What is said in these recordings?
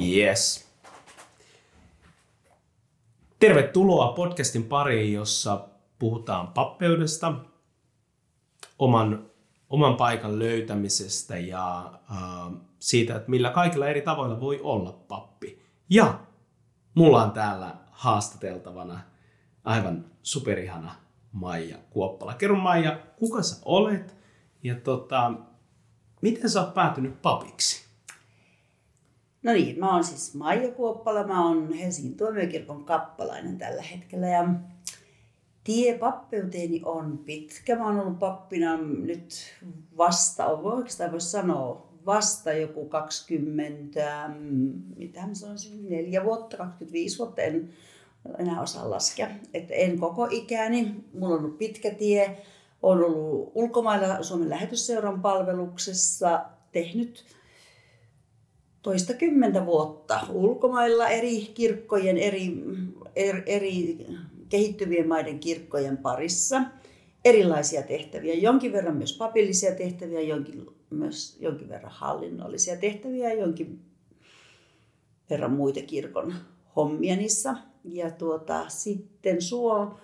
Yes. Tervetuloa podcastin pariin, jossa puhutaan pappeudesta, oman, oman paikan löytämisestä ja äh, siitä, että millä kaikilla eri tavoilla voi olla pappi. Ja mulla on täällä haastateltavana aivan superihana Maija Kuoppala. Kerro Maija, kuka sä olet ja tota, miten sä oot päätynyt papiksi? No niin, mä oon siis Maija Kuoppala, mä oon Helsingin tuomiokirkon kappalainen tällä hetkellä ja tie pappeuteeni on pitkä. Mä oon ollut pappina nyt vasta, oikeastaan voisi sanoa, vasta joku 20, mitä mä sanoisin, neljä vuotta, 25 vuotta, en enää osaa laskea. Että en koko ikäni, mulla on ollut pitkä tie, olen ollut ulkomailla Suomen lähetysseuran palveluksessa, tehnyt toista kymmentä vuotta ulkomailla eri kirkkojen, eri, eri, eri kehittyvien maiden kirkkojen parissa. Erilaisia tehtäviä, jonkin verran myös papillisia tehtäviä, jonkin, myös jonkin verran hallinnollisia tehtäviä jonkin verran muita kirkon hommia niissä. Ja tuota, sitten Suo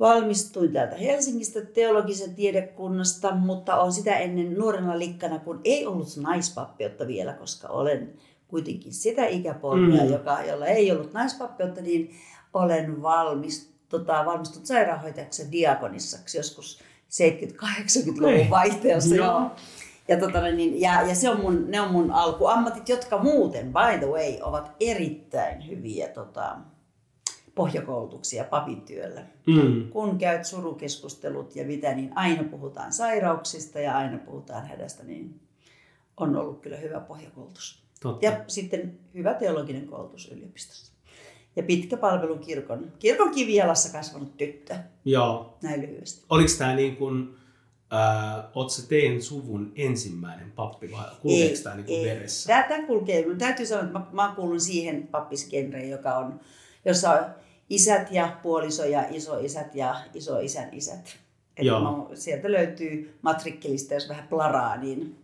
valmistuin täältä Helsingistä teologisen tiedekunnasta, mutta on sitä ennen nuorena likkana, kun ei ollut naispappeutta vielä, koska olen kuitenkin sitä ikäpolvea, mm. joka, jolla ei ollut naispappeutta, niin olen valmis, tota, valmistunut sairaanhoitajaksi diakonissaksi joskus 70-80-luvun niin. vaihteessa. No. Ja, tota, niin, ja, ja se on mun, ne on mun alkuammatit, jotka muuten, by the way, ovat erittäin hyviä tota, pohjakoulutuksia papin työllä. Mm. Kun käyt surukeskustelut ja mitä, niin aina puhutaan sairauksista ja aina puhutaan hädästä, niin on ollut kyllä hyvä pohjakoulutus. Totta. Ja sitten hyvä teologinen koulutus yliopistossa. Ja pitkä palvelu kirkon, kirkon kivijalassa kasvanut tyttö. Joo. Näin lyhyesti. Oliko tämä niin kuin, äh, oot se teidän suvun ensimmäinen pappi vai kulkeeko tämä niin kuin veressä? Tämä kulkee. Täytyy sanoa, että mä, mä kuulun siihen pappisgenreen, joka on, jossa on isät ja puoliso ja isoisät ja isoisän isät. Joo. No, sieltä löytyy matrikkelista, jos vähän plaraa, niin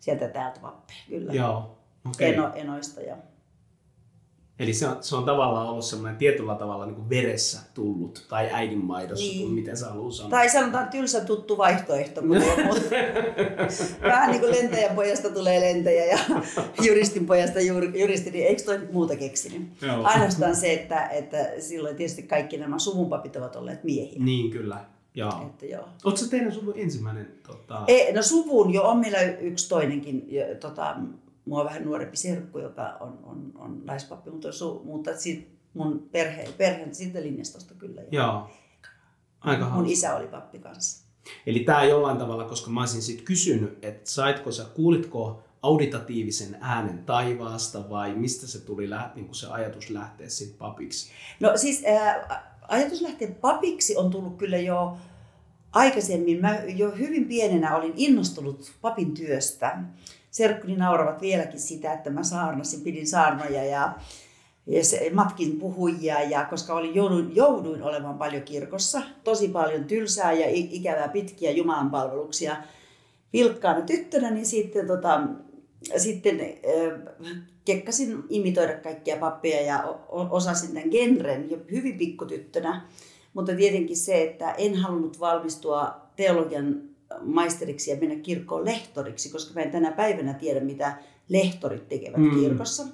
sieltä täältä vappeja, kyllä. Joo. Okay. Eno, enoista ja Eli se on, se on tavallaan ollut semmoinen tietyllä tavalla niin kuin veressä tullut, tai äidinmaidossa, niin. kuin miten sä haluaa sanoa. Tai sanotaan tylsä tuttu vaihtoehto, mutta vähän niin kuin lentäjän pojasta tulee lentäjä ja juristin pojasta juristi, niin eikö toi muuta keksinyt? Joo. Ainoastaan se, että, että silloin tietysti kaikki nämä suvunpapit ovat olleet miehiä. Niin, kyllä. Joo. Että joo. Oletko teidän suvun ensimmäinen? Tota... E, no suvun jo on meillä yksi toinenkin tota, mua vähän nuorempi serkku, joka on, on, on naispappi, mutta, su, mutta sit mun perhe, perheen siitä linjastosta kyllä. Joo. Aika Mun hauska. isä oli pappi kanssa. Eli tämä jollain tavalla, koska mä olisin sitten kysynyt, että saitko sä, kuulitko auditatiivisen äänen taivaasta vai mistä se tuli niin se ajatus lähteä sitten papiksi? No siis ää, ajatus lähteä papiksi on tullut kyllä jo aikaisemmin. Mä jo hyvin pienenä olin innostunut papin työstä serkkuni nauravat vieläkin sitä, että mä saarnasin, pidin saarnoja ja, ja se, matkin puhujia, ja koska olin, jouduin, jouduin olemaan paljon kirkossa, tosi paljon tylsää ja ikävää pitkiä Jumalan palveluksia vilkkaana tyttönä, niin sitten, tota, sitten äh, kekkasin imitoida kaikkia pappeja ja osasin tämän genren jo hyvin pikkutyttönä. Mutta tietenkin se, että en halunnut valmistua teologian maisteriksi ja mennä kirkkoon lehtoriksi, koska mä en tänä päivänä tiedä, mitä lehtorit tekevät mm. kirkossa.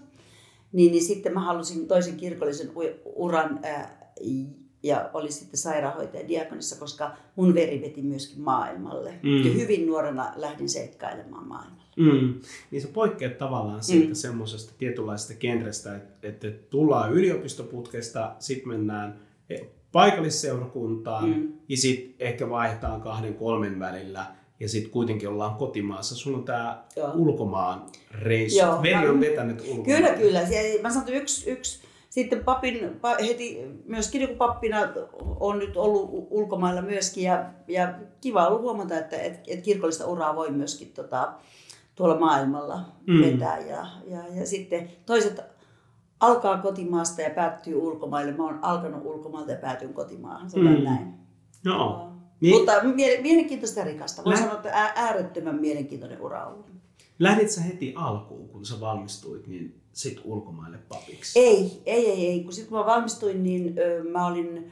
Niin, niin sitten mä halusin toisen kirkollisen uran ää, ja oli sitten sairaanhoitaja diakonissa, koska mun veri veti myöskin maailmalle. Mm. Ja hyvin nuorena lähdin seikkailemaan maailmalle. Mm. Niin se poikkeaa tavallaan siitä mm. semmoisesta tietynlaisesta genrestä, että, että tullaan yliopistoputkesta, sitten mennään paikallisseurakuntaan mm. ja sitten ehkä vaihtaa kahden kolmen välillä ja sitten kuitenkin ollaan kotimaassa. Sulla on tämä ulkomaan reissu. Joo, Veli on vetänyt ulkomaan. Kyllä, kyllä. Mä sanon, että yksi, yksi sitten papin, heti myöskin niin pappina on nyt ollut ulkomailla myöskin ja, ja kiva ollut huomata, että et, et kirkollista uraa voi myöskin tota, tuolla maailmalla mm. vetää. Ja, ja, ja sitten toiset alkaa kotimaasta ja päättyy ulkomaille. Mä oon alkanut ulkomailta ja päätyn kotimaahan, sanotaan mm. näin. Joo, Niin, Mutta mielenkiintoista ja rikasta. Voin Lä... sanoa, että äärettömän mielenkiintoinen ura ollut. Lähdit sä heti alkuun, kun sä valmistuit, niin sit ulkomaille papiksi? Ei, ei, ei. ei. Kun sit kun mä valmistuin, niin ö, mä olin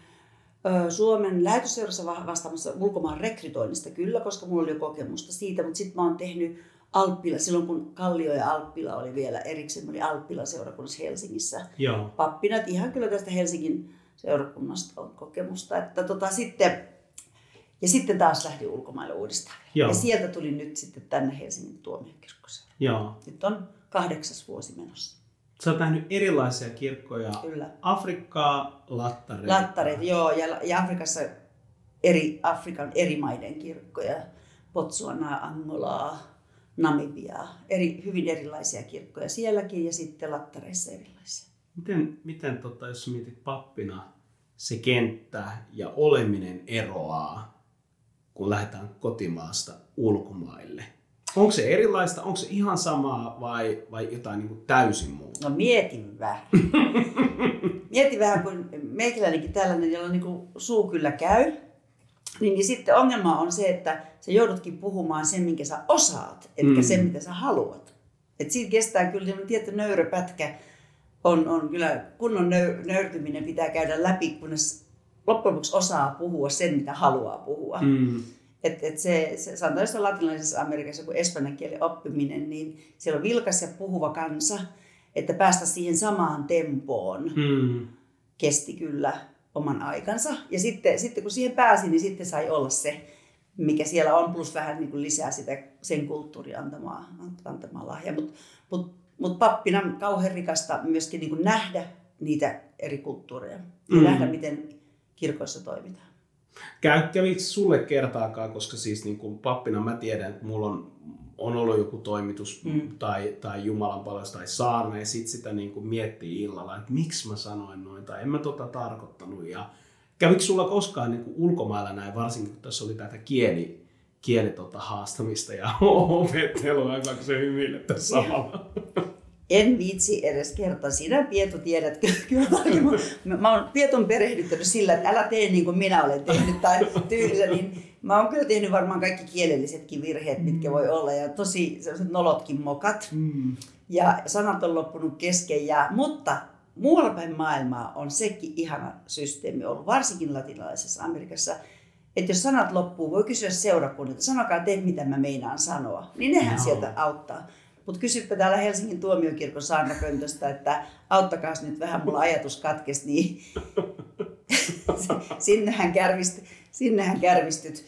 ö, Suomen lähetysseurassa vastaamassa ulkomaan rekrytoinnista kyllä, koska mulla oli jo kokemusta siitä, mutta sitten mä oon tehnyt Alppila, silloin kun Kallio ja Alppila oli vielä erikseen, mä olin Alppila seurakunnassa Helsingissä Joo. pappina. Että ihan kyllä tästä Helsingin seurakunnasta on kokemusta. Että tota, sitten, ja sitten taas lähdin ulkomaille uudestaan. Joo. Ja sieltä tuli nyt sitten tänne Helsingin tuomiokirkkoseura. Joo. Nyt on kahdeksas vuosi menossa. Sä oot nähnyt erilaisia kirkkoja. Kyllä. Afrikkaa, lattareita. Lattareita, joo. Ja, ja Afrikassa eri, Afrikan eri maiden kirkkoja. Botswanaa, Angolaa, Namibiaa. Eri, hyvin erilaisia kirkkoja sielläkin ja sitten lattareissa erilaisia. Miten, miten tota, jos mietit pappina, se kenttä ja oleminen eroaa, kun lähdetään kotimaasta ulkomaille? Onko se erilaista, onko se ihan samaa vai, vai jotain niin kuin täysin muuta? No mietin vähän. mietin vähän, kun meikäläinenkin tällainen, jolla niin kuin suu kyllä käy, niin, niin sitten ongelma on se, että sä joudutkin puhumaan sen, minkä sä osaat, etkä mm. sen, mitä sä haluat. Et siinä kestää kyllä tietty nöyröpätkä, on, on kyllä kunnon nöy, nöyrtyminen pitää käydä läpi, kunnes loppujen lopuksi osaa puhua sen, mitä haluaa puhua. Mm. Et, et se, se, sanotaan, että latinalaisessa Amerikassa kun espanjan kielen oppiminen, niin siellä on vilkas ja puhuva kansa, että päästä siihen samaan tempoon mm. kesti kyllä oman aikansa. Ja sitten, sitten kun siihen pääsi, niin sitten sai olla se, mikä siellä on, plus vähän niin kuin lisää sitä sen kulttuurin antamaa, antamaa lahjaa. Mutta mut, mut pappina kauhean rikasta myöskin niin kuin nähdä niitä eri kulttuureja ja mm. nähdä, miten kirkoissa toimitaan. Käy, kävikö sulle kertaakaan, koska siis niin kuin pappina mä tiedän, että mulla on, on ollut joku toimitus mm. tai, tai Jumalan palvelus tai saarna ja sit sitä niin kuin miettii illalla, että miksi mä sanoin noin tai en mä tota tarkoittanut. Ja kävikö sulla koskaan niin kuin ulkomailla näin, varsinkin kun tässä oli tätä kieli, kieli tota haastamista ja opettelua, vaikka se hymyilet tässä samalla? En viitsi edes kertoa. Sinä Pietu tiedät kyllä. Mä, mä oon Pietun perehdyttänyt sillä, että älä tee niin kuin minä olen tehnyt tai tyylissä, niin mä oon kyllä tehnyt varmaan kaikki kielellisetkin virheet, mitkä voi olla ja tosi sellaiset nolotkin mokat. Mm. Ja sanat on loppunut kesken ja, mutta muualla päin maailmaa on sekin ihana systeemi ollut, varsinkin latinalaisessa Amerikassa, että jos sanat loppuu, voi kysyä seurakunnilta, sanokaa te, mitä mä meinaan sanoa. Niin nehän no. sieltä auttaa. Mutta kysypä täällä Helsingin tuomiokirkon saarnapöntöstä, että auttakaa nyt vähän, mulla ajatus katkesi, niin sinnehän, kärvist, sinnehän kärvistyt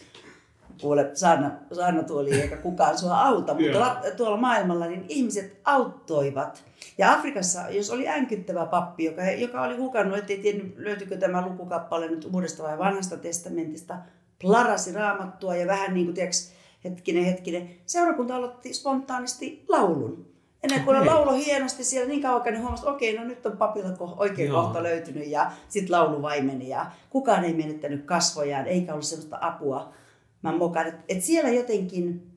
kuule saarna, saarnatuoli eikä kukaan sua auta, mutta yeah. tuolla maailmalla niin ihmiset auttoivat. Ja Afrikassa, jos oli änkyttävä pappi, joka, joka oli hukannut, ettei tiennyt löytyykö tämä lukukappale nyt uudesta vai vanhasta testamentista, plarasi raamattua ja vähän niin kuin tiiäks, hetkinen, hetkinen. Seurakunta aloitti spontaanisti laulun. Ennen kuin laulo hienosti siellä niin kauan, niin huomasi, että okei, no nyt on papilla oikein Joo. kohta löytynyt ja sitten laulu vaimeni ja kukaan ei menettänyt kasvojaan eikä ollut sellaista apua. Mä mokaan, että, että siellä jotenkin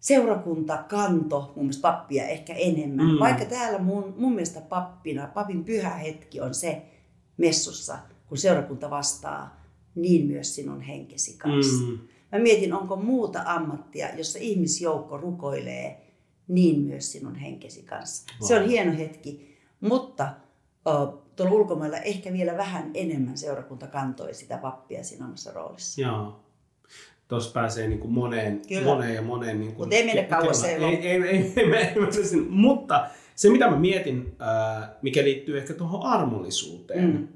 seurakunta kanto mun mielestä pappia ehkä enemmän. Mm. Vaikka täällä mun, mun mielestä pappina, papin pyhä hetki on se messussa, kun seurakunta vastaa, niin myös sinun henkesi kanssa. Mm. Mä mietin, onko muuta ammattia, jossa ihmisjoukko rukoilee niin myös sinun henkesi kanssa. Wow. Se on hieno hetki, mutta uh, tuolla ulkomailla ehkä vielä vähän enemmän seurakunta kantoi sitä pappia siinä omassa roolissa. Joo. Tuossa pääsee niin kuin moneen, moneen ja moneen. Niin kuin Mutta ei mene kauas. Ei, ei, ei, ei, ei, ei, Mutta se mitä mä mietin, mikä liittyy ehkä tuohon armollisuuteen. Mm.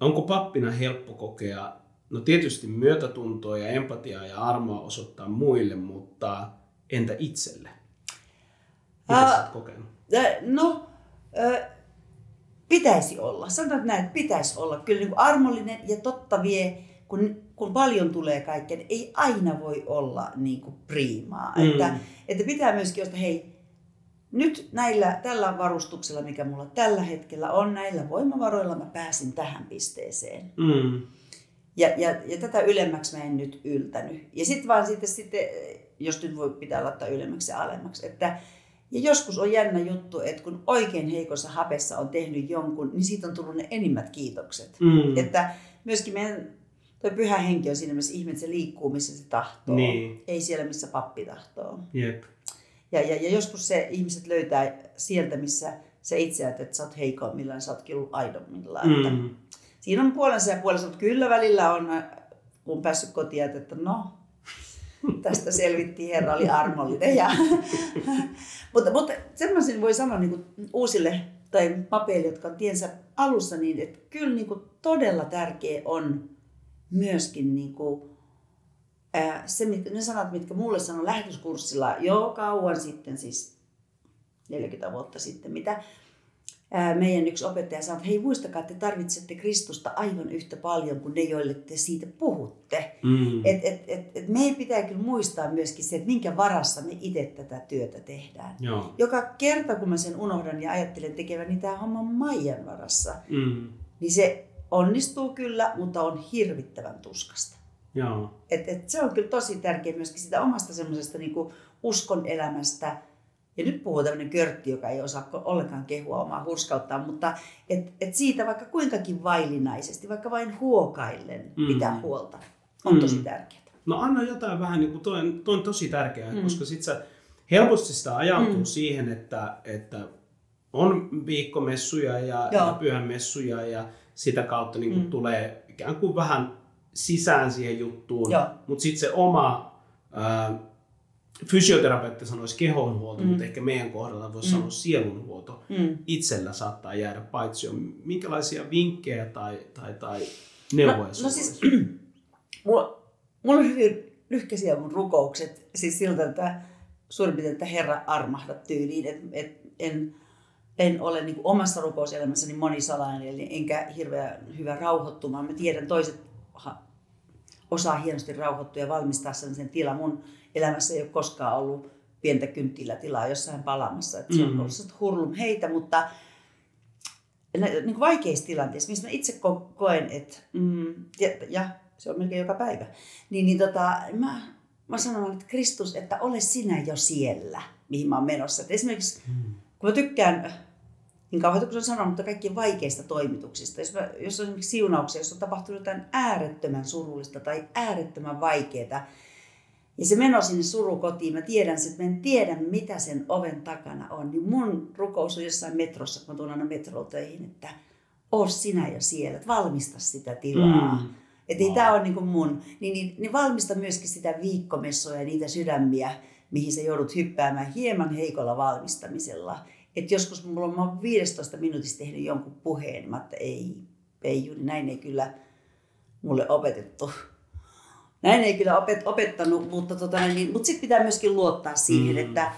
Onko pappina helppo kokea No tietysti myötätuntoa ja empatiaa ja armoa osoittaa muille, mutta entä itselle? Mitä sä oot kokenut? No, uh, pitäisi olla. Sanotaan näin, että pitäisi olla. Kyllä niin kuin armollinen ja totta vie, kun, kun paljon tulee kaikkea, niin ei aina voi olla niin kuin priimaa. Mm. Että, että pitää myöskin että hei, nyt näillä, tällä varustuksella, mikä mulla tällä hetkellä on, näillä voimavaroilla mä pääsin tähän pisteeseen. Mm. Ja, ja, ja tätä ylemmäksi mä en nyt yltänyt. Ja sitten vaan sitten, sitten, jos nyt voi pitää laittaa ylemmäksi ja alemmaksi, että ja joskus on jännä juttu, että kun oikein heikossa hapessa on tehnyt jonkun, niin siitä on tullut ne enimmät kiitokset. Mm. Että myöskin meidän toi pyhä henki on siinä, missä ihminen se liikkuu, missä se tahtoo. Niin. Ei siellä, missä pappi tahtoo. Jep. Ja, ja, ja joskus se ihmiset löytää sieltä, missä sä itse että sä oot heikoimmillaan, sä ootkin ollut aidommillaan. Mm. Mm. Siinä on puolensa ja puolensa, mutta kyllä välillä on, kun päässyt kotiin, että no, tästä selvittiin, Herra oli armollinen. Ja, mutta, mutta semmoisen voi sanoa niin kuin uusille tai papeille, jotka on tiensä alussa, niin että kyllä niin kuin todella tärkeä on myöskin niin kuin, ää, se, mitkä, ne sanat, mitkä mulle sanoi lähetyskurssilla jo kauan sitten, siis 40 vuotta sitten, mitä ää, meidän yksi opettaja sanoi, että hei muistakaa, että te tarvitsette Kristusta aivan yhtä paljon kuin ne, joille te siitä puhutte. Mm. Et, et, et, et meidän pitää kyllä muistaa myöskin se, että minkä varassa me itse tätä työtä tehdään. Joo. Joka kerta, kun mä sen unohdan ja ajattelen tekevän niin tämä homma Maijan varassa, Mm. niin se onnistuu kyllä, mutta on hirvittävän tuskasta. Joo. Et, et se on kyllä tosi tärkeä myöskin sitä omasta semmoisesta niinku uskon elämästä. Ja nyt puhuu tämmöinen körtti, joka ei osaa ollenkaan kehua omaa hurskauttaa, mutta et, et siitä vaikka kuinkakin vaillinaisesti, vaikka vain huokaillen Mm. pitää huolta, on tosi Mm. tärkeää. No anna jotain vähän, niin kuin toi, on, toi on tosi tärkeää, Mm. koska sit sä helposti sitä ajautuu Mm. siihen, että, että on viikkomessuja ja, Joo. ja pyhämessuja ja sitä kautta niin kuin Mm. tulee ikään kuin vähän sisään siihen juttuun. Mutta sitten se oma ää, fysioterapeutti sanoisi kehonhuolto, Mm. mutta ehkä meidän kohdalla voisi Mm. sanoa sielunhuolto. Mm. Itsellä saattaa jäädä paitsi Minkälaisia vinkkejä tai, tai, tai neuvoja No, no siis, mulla, mulla on hyvin lyhkäisiä mun rukoukset, siis siltä, että suurin piirtein, että Herra armahda tyyliin, että et, en, en ole niin kuin omassa rukouselämässäni monisalainen, eli enkä hirveän hyvä rauhoittumaan. Mä tiedän, toiset osaa hienosti rauhoittua ja valmistaa sellaisen tilan. Mun elämässä ei ole koskaan ollut pientä kynttilätilaa jossain palamassa. Että se on Mm. ollut hurlum heitä, mutta niin kuin vaikeissa tilanteissa, missä mä itse ko- koen, että, mm, ja, ja se on melkein joka päivä, niin, niin tota, mä, mä sanon, että Kristus, että ole sinä jo siellä, mihin mä oon menossa. Et esimerkiksi, Mm. kun mä tykkään, niin kauheita kuin se on sanonut, mutta kaikkien vaikeista toimituksista. Jos, mä, jos on esimerkiksi siunauksia, jos on tapahtunut jotain äärettömän surullista tai äärettömän vaikeaa, ja se meno sinne surukotiin, mä tiedän sen, että mä en tiedä mitä sen oven takana on, niin mun rukous on jossain metrossa, kun mä tuun aina metrolla töihin, että oo sinä jo siellä, että valmista sitä tilaa. Mm. Että Wow. tämä ole niin kuin mun, niin, niin, niin valmista myöskin sitä viikkomessoa ja niitä sydämiä, mihin sä joudut hyppäämään hieman heikolla valmistamisella. Että joskus mulla on, mä oon 15 minuutissa tehnyt jonkun puheen, mä että ei, ei Juni, näin ei kyllä mulle opetettu. Näin ei kyllä opet, opettanut, mutta, tota, niin, mutta sitten pitää myöskin luottaa siihen, Mm. mm. että,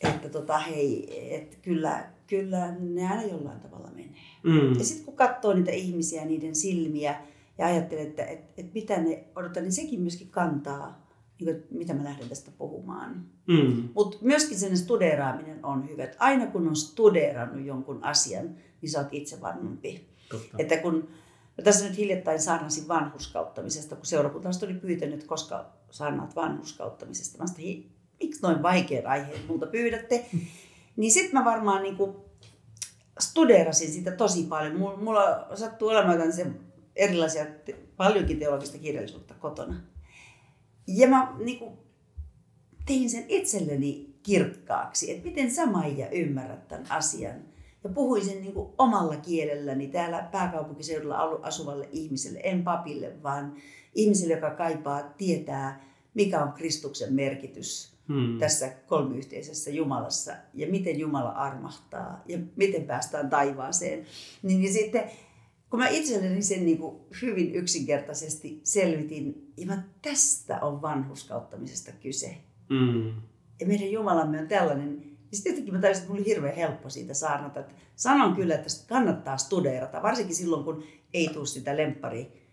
että tota, hei, että kyllä, kyllä ne aina jollain tavalla menee. Mm. Ja sitten kun katsoo niitä ihmisiä, niiden silmiä ja ajattelee, että et, et mitä ne odottaa, niin sekin myöskin kantaa, niin kuin, mitä mä lähden tästä puhumaan. Mm. Mutta myöskin sen studeeraaminen on hyvä. Että aina kun on studeerannut jonkun asian, niin sä oot itse varmempi. Totta. Että kun mä tässä nyt hiljattain saarnasin vanhuskauttamisesta, kun seurakuntalaiset oli pyytänyt, koska saarnaat vanhuskauttamisesta. Mä sanoin, miksi noin vaikean aiheen multa pyydätte? Niin sitten mä varmaan niinku studeerasin sitä tosi paljon. Mulla, mulla sattuu olemaan se erilaisia, paljonkin teologista kirjallisuutta kotona. Ja mä niinku tein sen itselleni kirkkaaksi, että miten sä Maija ymmärrät tämän asian. Ja puhuin sen niin kuin omalla kielelläni täällä pääkaupunkiseudulla asuvalle ihmiselle, en papille, vaan ihmiselle, joka kaipaa tietää, mikä on Kristuksen merkitys Mm. tässä kolmiyhteisessä Jumalassa ja miten Jumala armahtaa ja miten päästään taivaaseen. Niin, niin sitten kun mä itselleni sen niin kuin hyvin yksinkertaisesti selvitin, ja mä, tästä on vanhuskauttamisesta kyse. Mm. Ja meidän Jumalamme on tällainen. Ja sitten jotenkin mä tajusin, että mulla oli hirveän helppo siitä saarnata. Että sanon kyllä, että sitä kannattaa studeerata, varsinkin silloin, kun ei tule sitä lemppari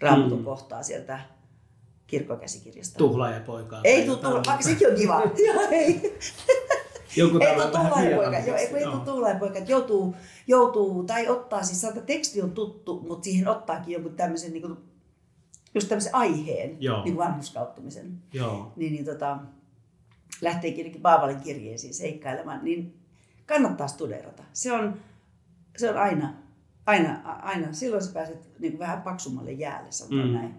raamatun Mm. kohtaa sieltä kirkkokäsikirjasta. Tuhlaajapoikaa. Ei tai tule tulla, vaikka sekin on kiva. Joo, ei. Joku Ei tällainen vähän tuhlaajapoika, joo, ei, ei tule tuhlaajapoika, että joutuu, joutuu, tai ottaa, siis sanotaan, että teksti on tuttu, mutta siihen ottaakin jonkun tämmöisen, niin kuin, just tämmöisen aiheen, Joo. niin kuin vanhuskauttumisen Joo. niin, niin tota, lähtee jotenkin Paavalin kirjeisiin seikkailemaan, niin kannattaa studeerata. Se on, se on aina, aina, aina, silloin sä pääset niin kuin vähän paksummalle jäälle, sanotaan Mm. näin.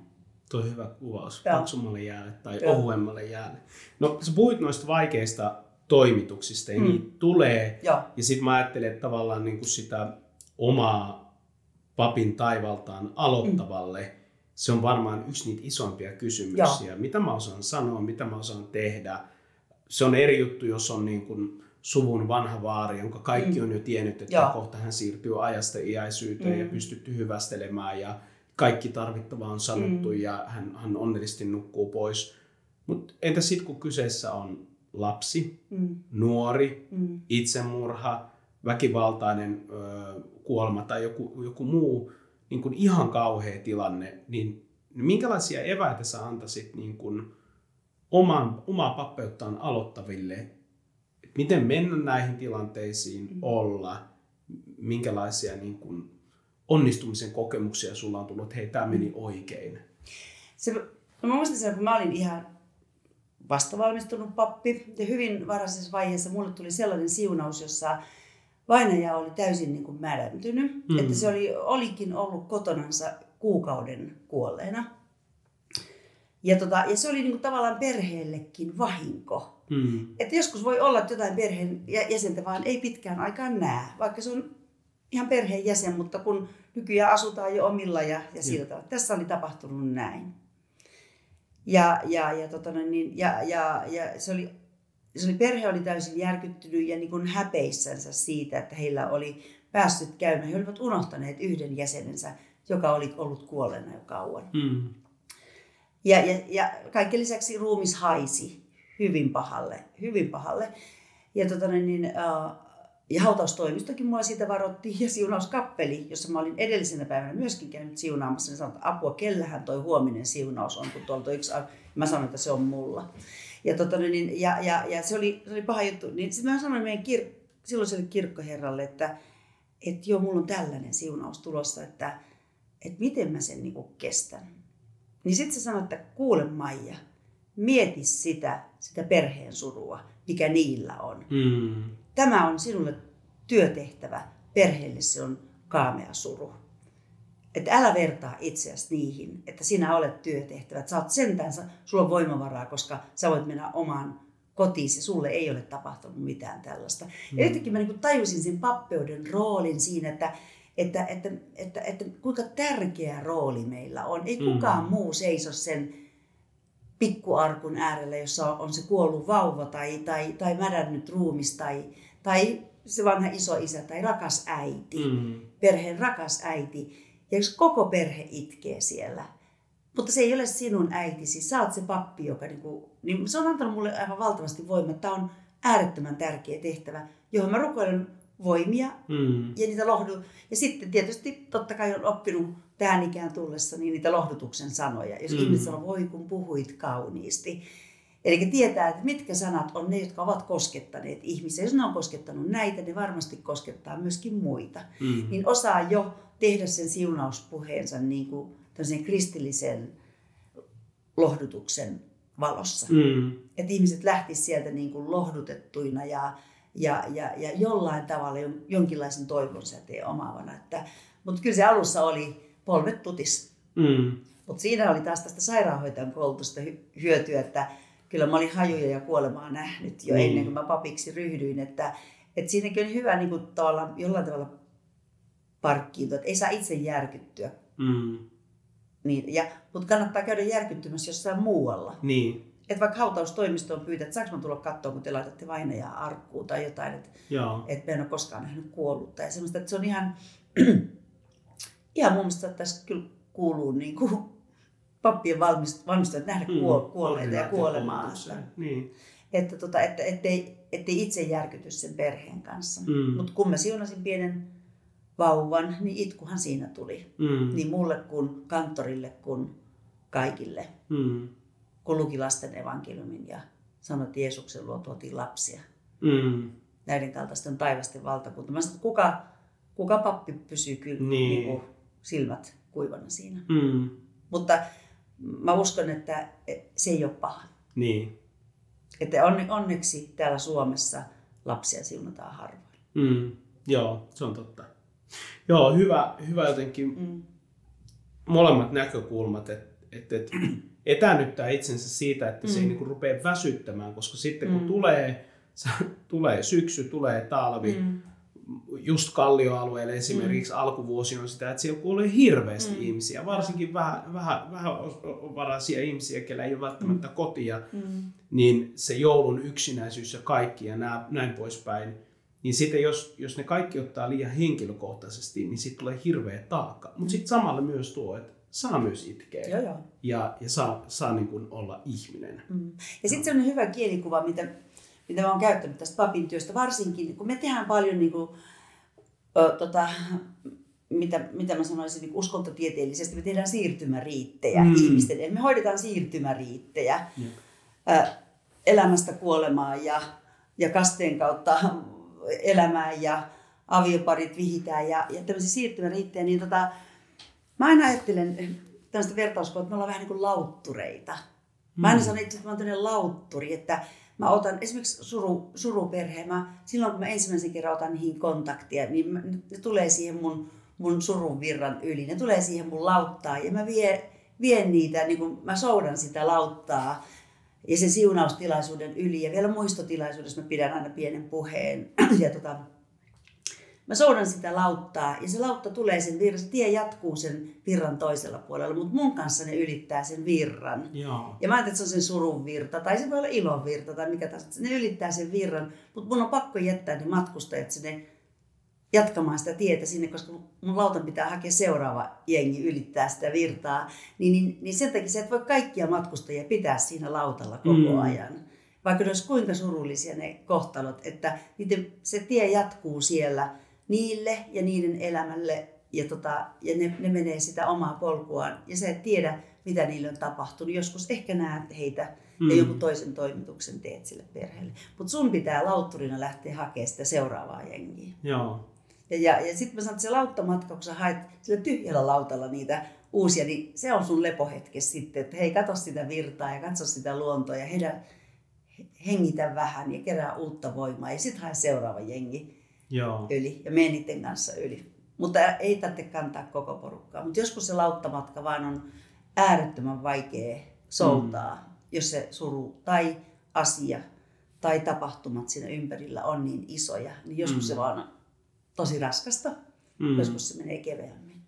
Tuo hyvä kuvaus. Joo. Paksummalle jäälle tai Joo. ohuemmalle jäälle. No sä puhuit noista vaikeista toimituksista ja Mm. niitä tulee. Joo. Ja sitten mä ajattelen, että tavallaan niin kuin sitä omaa papin taivaltaan aloittavalle, mm. se on varmaan yksi niitä isompia kysymyksiä. Joo. Mitä mä osaan sanoa, mitä mä osaan tehdä. Se on eri juttu, jos on niin kuin suvun vanha vaari, jonka kaikki Mm. on jo tiennyt, että Joo. kohta hän siirtyy ajasta iäisyyteen Mm. ja pystytty hyvästelemään ja kaikki tarvittava on sanottu Mm. ja hän, hän onnellisesti nukkuu pois. Mutta entä sitten kun kyseessä on lapsi, Mm. nuori, Mm. itsemurha, väkivaltainen ö, kuolema tai joku, joku muu niin kuin ihan kauhea tilanne, niin minkälaisia eväitä sä antaisit niin kuin oman, omaa pappeuttaan aloittaville, että miten mennä näihin tilanteisiin, Mm. olla, minkälaisia niin kuin onnistumisen kokemuksia sulla on tullut, että hei, tämä meni oikein. Se, no mä muistan sen, kun mä olin ihan vastavalmistunut pappi ja hyvin varhaisessa vaiheessa mulle tuli sellainen siunaus, jossa vainaja oli täysin niin kuin mädäntynyt, Mm. että se oli, olikin ollut kotonansa kuukauden kuolleena. Ja, tota, ja se oli niin kuin tavallaan perheellekin vahinko. Mm. Että joskus voi olla, että jotain perheen jä- jäsentä vaan ei pitkään aikaan näe, vaikka se on ihan perheen jäsen, mutta kun nykyään asutaan jo omilla ja, ja sillä tavalla. Tässä oli tapahtunut näin. Ja, ja, ja, tota noin, niin, ja, ja, ja se, oli, se oli, perhe oli täysin järkyttynyt ja niin kuin häpeissänsä siitä, että heillä oli päässyt käymään. He olivat unohtaneet yhden jäsenensä, joka oli ollut kuolleena jo kauan. Mm. Ja, ja, ja kaiken lisäksi ruumis haisi hyvin pahalle, hyvin pahalle. Ja, tota, niin, äh, ja hautaustoimistokin mua siitä varoitti ja siunauskappeli, jossa mä olin edellisenä päivänä myöskin käynyt siunaamassa, niin sanoin, että apua, kellähän toi huominen siunaus on, kun tuolta yksi, mä sanoin, että se on mulla. Ja, tota, niin, ja, ja, ja se, oli, se oli paha juttu. Niin sitten mä sanoin meidän kir- silloiselle kirkkoherralle, että, että joo, mulla on tällainen siunaus tulossa, että, että miten mä sen niinku kestän. Niin sitten se sanoi, että kuule Maija, mieti sitä, sitä perheen surua, mikä niillä on. Mm. Tämä on sinulle työtehtävä, perheelle se on kaamea suru. Että älä vertaa itseäsi niihin, että sinä olet työtehtävä. Että sä oot sentään, sulla on voimavaraa, koska sä voit mennä omaan kotiin ja sulle ei ole tapahtunut mitään tällaista. Mm. Ja yhtäkkiä mä niin tajusin sen pappeuden roolin siinä, että, että, että, että, että kuinka tärkeä rooli meillä on. Ei Mm. kukaan muu seiso sen pikkuarkun äärellä, jossa on se kuollut vauva tai, tai, tai mädännyt ruumis tai, tai se vanha iso isä tai rakas äiti, Mm. perheen rakas äiti. Ja jos koko perhe itkee siellä, mutta se ei ole sinun äitisi, sä oot se pappi, joka niinku, niin se on antanut mulle aivan valtavasti voimaa. Tämä on äärettömän tärkeä tehtävä, johon mä rukoilen voimia Mm. ja niitä lohdu... Ja sitten tietysti totta kai on oppinut tähän ikään tullessa niin niitä lohdutuksen sanoja. Jos Mm. mm. ihmiset sanoo, voi kun puhuit kauniisti. Eli tietää, että mitkä sanat on ne, jotka ovat koskettaneet ihmisiä. Jos ne on koskettanut näitä, ne varmasti koskettaa myöskin muita. Mm. Niin osaa jo tehdä sen siunauspuheensa niin kuin kristillisen lohdutuksen valossa. Mm. Että ihmiset lähtisivät sieltä niin kuin lohdutettuina ja, ja, ja, ja jollain tavalla jon- jonkinlaisen toivon säteen omaavana. Että, mutta kyllä se alussa oli polvet tutis. Mm. Mutta siinä oli taas tästä sairaanhoitajan koulutusta hy- hyötyä, että kyllä mä olin hajuja ja kuolemaa nähnyt jo Niin. ennen kuin mä papiksi ryhdyin. Että, että siinäkin oli hyvä niin kuin tavallaan, jollain tavalla parkkiutua, että ei saa itse järkyttyä. Mm. Niin, ja, mutta kannattaa käydä järkyttymässä jossain muualla. Niin, Että vaikka hautaustoimistoon pyytää, että saanko mä tulla katsoa, kun te laitatte vainajaa arkkuun tai jotain, että et mä en ole koskaan nähnyt kuollutta. Ja semmoista, että se on ihan, ihan mun mielestä että tässä kyllä kuuluu niin kuin pappien valmist, valmistua, että nähdä kuol, kuolleita ja kuolemaa. Niin. että, tota, että ettei, ettei itse järkyty sen perheen kanssa. Mm. Mutta kun mä siunasin pienen vauvan, niin itkuhan siinä tuli. Mm. Niin mulle kuin kanttorille kuin kaikille. Mm. Kun luki lasten evankeliumin ja sanoi, että Jeesuksen luo tuotiin lapsia. Mm. näiden kaltaisten taivasten valtakunta. Mä sanoin, että kuka, kuka pappi pysyy kyllä niin. Niin kuin silmät kuivana siinä. Mm. Mutta mä uskon, että se ei ole paha. Niin. Että onne, onneksi täällä Suomessa lapsia siunataan harvoin. Mm. Joo, se on totta. Joo, hyvä, hyvä jotenkin Mm. molemmat näkökulmat, että et, et, etänyttää itsensä siitä, että mm. se ei mm. niin kuin rupea väsyttämään, koska sitten kun mm. tulee, tulee syksy, tulee talvi, mm just Kallioalueelle esimerkiksi mm. alkuvuosi on sitä, että siellä kuolee hirveästi mm. ihmisiä, varsinkin vähän, vähän, vähän varaisia ihmisiä, kellä ei ole välttämättä mm. kotia, mm. niin se joulun yksinäisyys ja kaikki ja nää, näin poispäin, niin sitten jos, jos ne kaikki ottaa liian henkilökohtaisesti, niin sitten tulee hirveä taakka. Mutta sitten samalla myös tuo, että saa myös itkeä joo, joo. ja, ja saa, saa niin kuin olla ihminen. Mm. Ja sitten se on hyvä kielikuva, mitä mitä mä oon käyttänyt tästä papin työstä, varsinkin kun me tehdään paljon niin kuin, ö, tota, mitä, mitä mä sanoisin niin uskontotieteellisesti, me tehdään siirtymäriittejä mm. ihmisten, me hoidetaan siirtymäriittejä mm. ö, elämästä kuolemaan ja, ja kasteen kautta elämään ja avioparit vihitään ja, ja tämmöisiä siirtymäriittejä, niin tota, mä aina ajattelen tämmöistä vertauskuvaa, että me ollaan vähän niin kuin lauttureita. Mä aina mm. sanon itse, että mä oon tämmöinen lautturi, että mä otan esimerkiksi suru, suruperheen, mä, silloin kun mä ensimmäisen kerran otan niihin kontaktia, niin mä, ne tulee siihen mun, mun surun virran yli, ne tulee siihen mun lauttaa ja mä vien, vien niitä, niin kun mä soudan sitä lauttaa ja sen siunaustilaisuuden yli. Ja vielä muistotilaisuudessa mä pidän aina pienen puheen ja tota, Mä soudan sitä lauttaa ja se lautta tulee sen virran, se tie jatkuu sen virran toisella puolella, mutta mun kanssa ne ylittää sen virran. Joo. Ja mä ajattelen, että se on sen surun virta tai se voi olla ilon virta tai mikä tahansa. Ne ylittää sen virran, mutta mun on pakko jättää ne matkustajat sinne jatkamaan sitä tietä sinne, koska mun lautan pitää hakea seuraava jengi ylittää sitä virtaa. Niin, niin, niin sen takia sä et voi kaikkia matkustajia pitää siinä lautalla koko mm. ajan. Vaikka ne olisi kuinka surullisia ne kohtalot, että niiden, se tie jatkuu siellä – niille ja niiden elämälle ja, tota, ja ne, ne menee sitä omaa polkuaan ja sä et tiedä, mitä niille on tapahtunut. Joskus ehkä näet heitä mm. ja joku toisen toimituksen teet sille perheelle. Mutta sun pitää lautturina lähteä hakemaan sitä seuraavaa jengiä. Joo. Ja, ja, ja sitten mä sanon, että se lauttamatka, kun sä haet sillä tyhjällä lautalla niitä uusia, niin se on sun lepohetke sitten, että hei, katso sitä virtaa ja katso sitä luontoa ja heidän, hengitä vähän ja kerää uutta voimaa ja sitten hae seuraava jengi. Joo. yli ja mene niiden kanssa yli. Mutta ei tarvitse kantaa koko porukkaa. Mutta joskus se lauttamatka vaan on äärettömän vaikea soutaa, mm. jos se suru tai asia tai tapahtumat siinä ympärillä on niin isoja. Niin joskus mm. se vaan on tosi raskasta, mm. joskus se menee keveämmin.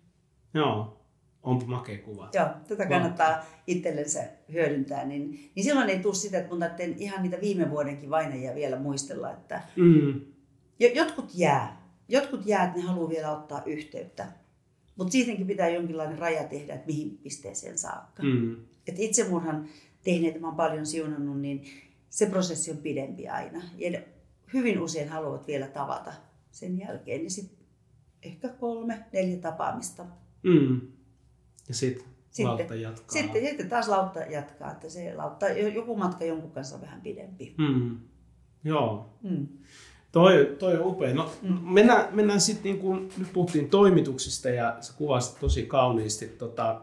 Joo, onpa makea kuva. Joo, tätä kannattaa itsellensä hyödyntää. Niin, niin silloin ei tule sitä, että mun ihan niitä viime vuodenkin vainajia vielä muistella, että mm Jotkut jää. Jotkut jää, että ne haluaa vielä ottaa yhteyttä. Mutta siitäkin pitää jonkinlainen raja tehdä, että mihin pisteeseen saakka. Mm. Et itsemurhan tehneet, mä oon paljon siunannut, niin se prosessi on pidempi aina. Ja hyvin usein haluavat vielä tavata sen jälkeen. Niin sitten ehkä kolme, neljä tapaamista. Mm. Ja sitten lautta jatkaa. Sitten, sitten taas lautta jatkaa, että se lautta, joku matka jonkun kanssa on vähän pidempi. Mm. Joo. Mm. Toi, toi on upea. No, mm. Mennään, mennään sitten, niin kun nyt puhuttiin toimituksista ja sä kuvasit tosi kauniisti. Tota,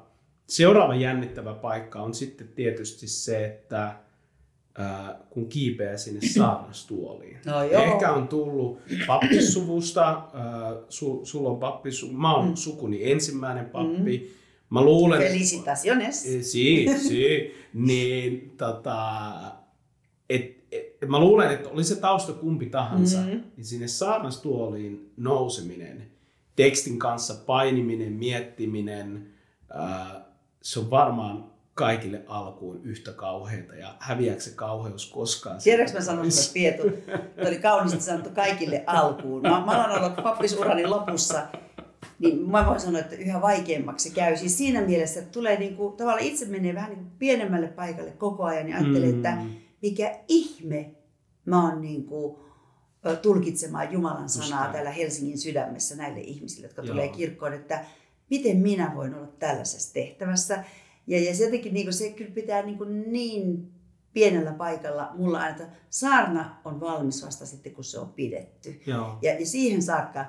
seuraava jännittävä paikka on sitten tietysti se, että äh, kun kiipeää sinne saarnastuoliin. No, joo. Ehkä on tullut pappisuvusta, äh, su, sulla on pappisu, mä oon mm. sukuni ensimmäinen pappi. Mm. Mä luulen... Felicitaciones. Si, si. niin, tota, et, mä luulen, että oli se tausta kumpi tahansa, mm-hmm. niin sinne saarnastuoliin nouseminen, tekstin kanssa painiminen, miettiminen, ää, se on varmaan kaikille alkuun yhtä kauheita ja häviääkö se kauheus koskaan? Tiedätkö mä sanon että Pietu? Tämä oli kauniisti sanottu kaikille alkuun. Mä, mä olen ollut pappisurani lopussa, niin mä voin sanoa, että yhä vaikeammaksi käy. Siis siinä mielessä, että tulee niin kuin, tavallaan itse menee vähän niin kuin pienemmälle paikalle koko ajan ja ajattelee, mm. että mikä ihme mä oon niin kuin, tulkitsemaan Jumalan sanaa Just täällä Helsingin sydämessä näille ihmisille, jotka Joo. tulee kirkkoon, että miten minä voin olla tällaisessa tehtävässä. Ja, ja se jotenkin niin kuin, se kyllä pitää niin, kuin niin pienellä paikalla mulla aina, että saarna on valmis vasta sitten, kun se on pidetty. Joo. Ja, ja siihen saakka,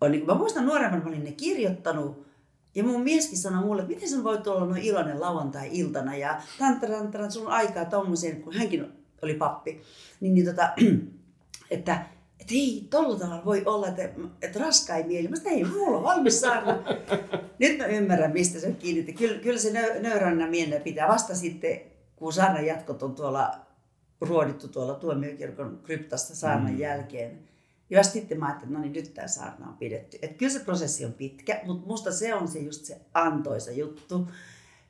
on, niin kuin, mä muistan nuoremman, mä olin ne kirjoittanut, ja mun mieskin sanoi mulle, että miten sä voit olla noin iloinen lauantai-iltana ja tantarantaran sun aikaa tommoseen, kun hänkin oli pappi, niin, niin tota, että että ei, tolla tavalla voi olla, että, että raskai mieli. Mä sanoin, ei, mulla on valmis saarna. Nyt mä ymmärrän, mistä se on kiinni. Kyllä, kyllä se nöyränä mielellä pitää vasta sitten, kun saarnan jatkot on tuolla ruodittu tuolla tuomiokirkon kryptasta saarnan mm. jälkeen. Ja sitten mä ajattelin, että no niin, nyt tämä saarna on pidetty. Että kyllä se prosessi on pitkä, mutta musta se on se just se antoisa juttu.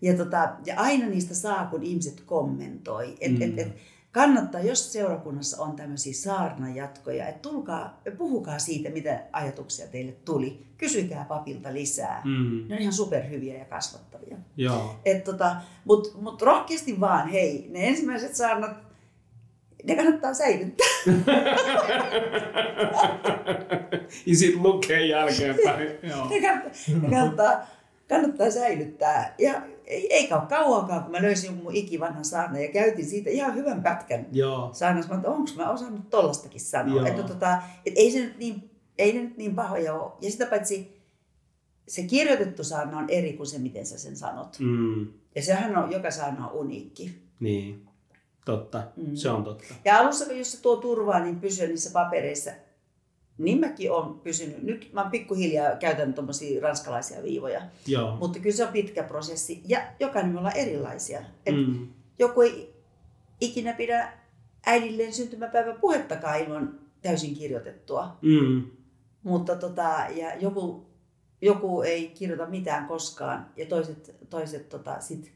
Ja, tota, ja aina niistä saa, kun ihmiset kommentoi. Että mm. et, et, kannattaa, jos seurakunnassa on tämmöisiä saarnajatkoja, että tulkaa, puhukaa siitä, mitä ajatuksia teille tuli. Kysykää papilta lisää. Mm. Ne on ihan superhyviä ja kasvattavia. Tota, Mutta mut rohkeasti vaan, hei, ne ensimmäiset saarnat, ne kannattaa säilyttää. ja sitten lukee jälkeenpäin. ne kannattaa, ne kannattaa, kannattaa säilyttää. Ja ei, eikä ole kauankaan, kun mä löysin jonkun mun ikivanhan saarnan ja käytin siitä ihan hyvän pätkän Joo. saarnassa. Mä onko mä osannut tollastakin sanoa. Että, tota, et ei, se nyt niin, ei ne nyt niin pahoja ole. Ja sitä paitsi se kirjoitettu saarna on eri kuin se, miten sä sen sanot. Mm. Ja sehän on, joka saarna on uniikki. Niin, totta. Mm. Se on totta. Ja alussa, jos se tuo turvaa, niin pysyy niissä papereissa niin mäkin olen pysynyt. Nyt mä pikkuhiljaa käytän tuommoisia ranskalaisia viivoja. Joo. Mutta kyllä se on pitkä prosessi. Ja jokainen me ollaan erilaisia. Et mm. Joku ei ikinä pidä äidilleen syntymäpäivän puhettakaan ilman täysin kirjoitettua. Mm. Mutta tota, ja joku, joku ei kirjoita mitään koskaan ja toiset, toiset tota, sit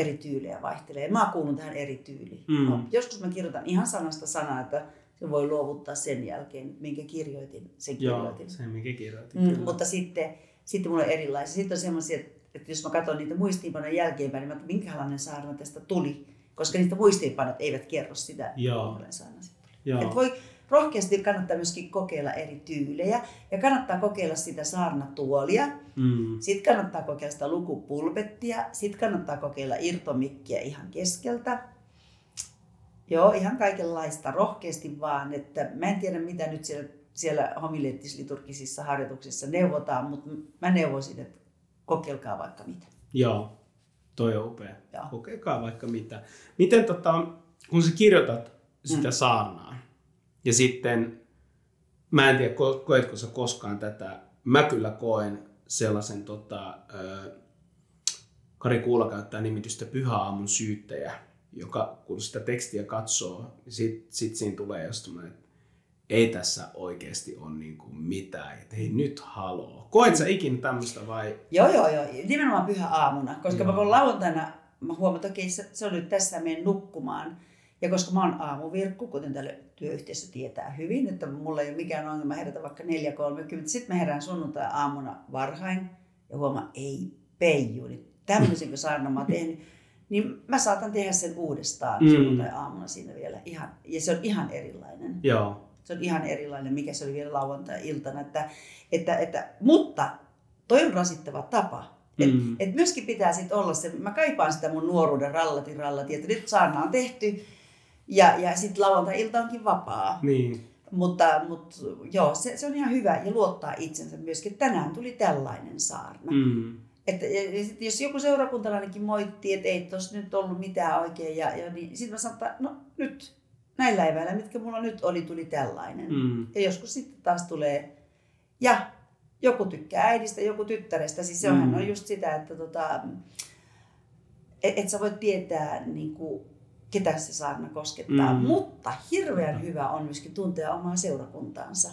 eri tyylejä vaihtelee. Mä kuulun tähän eri tyyliin. Mm. No, joskus mä kirjoitan ihan sanasta sanaa, että se voi luovuttaa sen jälkeen, minkä kirjoitin, sen kirjoitin. Joo, sen minkä kirjoitin. Mm, mutta sitten, sitten mulla on erilaisia. Sitten on semmoisia, että jos mä katson niitä muistiinpanoja jälkeenpäin, niin mä minkälainen saarna tästä tuli. Koska niitä muistiinpanot eivät kerro sitä, minkälainen saarna siitä tuli. Et voi, rohkeasti kannattaa myöskin kokeilla eri tyylejä ja kannattaa kokeilla sitä saarnatuolia. Mm. Sitten kannattaa kokeilla sitä lukupulpettia. Sitten kannattaa kokeilla irtomikkiä ihan keskeltä. Joo, ihan kaikenlaista, rohkeasti vaan. Että mä en tiedä, mitä nyt siellä, siellä homilettisliturgisissa harjoituksissa neuvotaan, mutta mä neuvoisin, että kokeilkaa vaikka mitä. Joo, toi on upea. Joo. Kokeilkaa vaikka mitä. Miten tota, kun sä kirjoitat sitä mm. saarnaa, ja sitten, mä en tiedä, koetko sä koskaan tätä, mä kyllä koen sellaisen, tota, Kari Kuula käyttää nimitystä pyhä aamun syyttäjä, joka kun sitä tekstiä katsoo, niin sitten sit siinä tulee just että ei tässä oikeasti ole niin kuin mitään, että hei nyt haloo. Koet sä ikinä tämmöistä vai? Joo, joo, joo. Nimenomaan pyhä aamuna, koska joo. mä voin lauantaina, mä huomaan, että okei, se, se on nyt tässä, menen nukkumaan. Ja koska mä oon aamuvirkku, kuten tällä työyhteisö tietää hyvin, että mulla ei ole mikään ongelma herätä vaikka 4.30. Sitten mä herään sunnuntai-aamuna varhain ja huomaan, ei peiju, niin tämmöisen kun saarna mä tehnyt niin mä saatan tehdä sen uudestaan mm. sunnuntai-aamuna siinä vielä. Ihan, ja se on ihan erilainen. Joo. Se on ihan erilainen, mikä se oli vielä lauantai-iltana. Että, että, että, mutta toi on rasittava tapa. Et, mm. et myöskin pitää sitten olla se, mä kaipaan sitä mun nuoruuden rallati rallati, että nyt saarna on tehty ja, ja sitten lauantai-ilta onkin vapaa. Niin. Mutta, mutta joo, se, se on ihan hyvä ja luottaa itsensä myöskin, että tänään tuli tällainen saarna. Mm. Että, ja sit jos joku seurakuntalainenkin moittii, että ei tuossa nyt ollut mitään oikein, ja, ja niin sitten mä sanon, että no nyt, näillä eväillä, mitkä mulla nyt oli, tuli tällainen. Mm. Ja joskus sitten taas tulee, ja joku tykkää äidistä, joku tyttärestä. Siis sehän mm. on just sitä, että tota, et, et sä voit tietää, niin kuin, ketä se saarna koskettaa. Mm. Mutta hirveän hyvä on myöskin tuntea omaa seurakuntaansa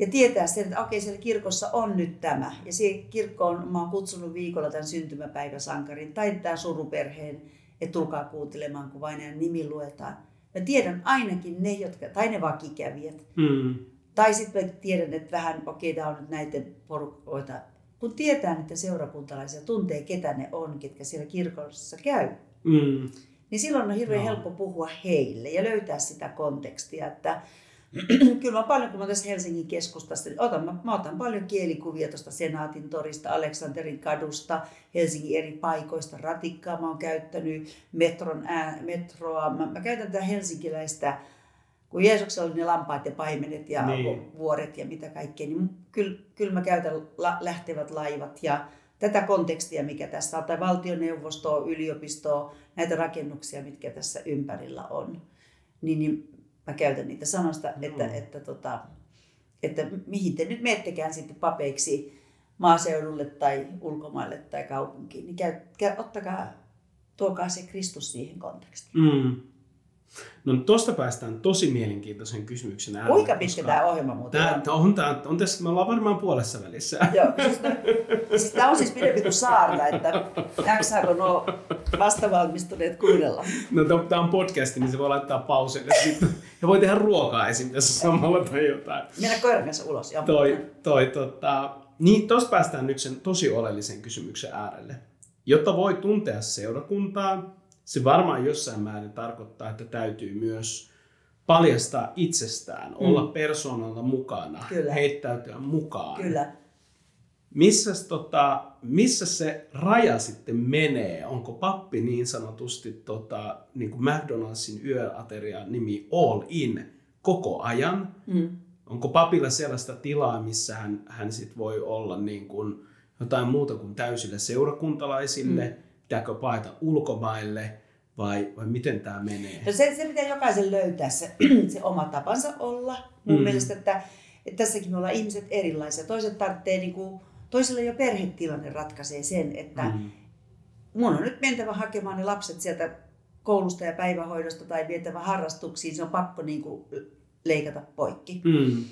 ja tietää sen, että okei, siellä kirkossa on nyt tämä. Ja siihen kirkkoon mä oon kutsunut viikolla tämän syntymäpäiväsankarin tai tämän suruperheen, että tulkaa kuuntelemaan, kun vain nimi luetaan. Mä tiedän ainakin ne, jotka, tai ne vakikävijät. Mm. Tai sitten mä tiedän, että vähän, okei, tämä on nyt näiden porukoita. Kun tietää niitä seurakuntalaisia, tuntee ketä ne on, ketkä siellä kirkossa käy. Mm. Niin silloin on hirveän no. helppo puhua heille ja löytää sitä kontekstia, että kyllä mä paljon, kun mä tässä Helsingin keskustassa, niin otan, mä, mä otan paljon kielikuvia tuosta Senaatin torista, Aleksanterin kadusta, Helsingin eri paikoista, ratikkaa mä oon käyttänyt, metron ää, metroa, mä, mä käytän tätä helsinkiläistä, kun Jeesuksella oli ne lampaat ja paimenet ja niin. vuoret ja mitä kaikkea, niin kyllä, kyllä mä käytän la, lähtevät laivat ja tätä kontekstia, mikä tässä on, tai valtioneuvostoa, yliopistoa, näitä rakennuksia, mitkä tässä ympärillä on. Niin, niin mä käytän niitä sanoista, Joo. että, että, tota, että mihin te nyt meettekään sitten papeiksi maaseudulle tai ulkomaille tai kaupunkiin, niin käy, käy, ottakaa, tuokaa se Kristus siihen kontekstiin. Mm. No tuosta päästään tosi mielenkiintoisen kysymyksen äärelle. Kuinka pitkä tämä ohjelma muuten Tää, on? tää on, tää, on tässä, me ollaan varmaan puolessa välissä. Joo, siis, siis tämä on siis pidempi kuin saarna, että jaksaako nuo vastavalmistuneet kuunnella. No tämä on podcasti, niin se voi laittaa pauselle sitten. Ja voi tehdä ruokaa esim. tässä samalla tai jotain. Mennä koiran kanssa ulos. Joo. Toi, toi, tota, niin tuosta päästään nyt sen tosi oleellisen kysymyksen äärelle. Jotta voi tuntea seurakuntaa, se varmaan jossain määrin tarkoittaa, että täytyy myös paljastaa itsestään, mm. olla persoonalla mukana, Kyllä. heittäytyä mukaan. Kyllä. Missä, tota, missä se raja sitten menee? Onko pappi niin sanotusti tota, niin kuin McDonaldsin yöateria nimi all in koko ajan? Mm. Onko papilla sellaista tilaa, missä hän, hän sit voi olla niin kuin jotain muuta kuin täysille seurakuntalaisille? Mm. Pitääkö paeta ulkomaille vai, vai miten tämä menee? No se, se pitää jokaisen löytää se, se oma tapansa olla. Mun Mm. mielestä, että, että tässäkin me ollaan ihmiset erilaisia. Toiset tarvitsee, niin kuin, toisella jo perhetilanne ratkaisee sen, että mm. Mun on nyt mentävä hakemaan ne lapset sieltä koulusta ja päivähoidosta tai vietävä harrastuksiin. Se on pakko niin kuin, leikata poikki Mm.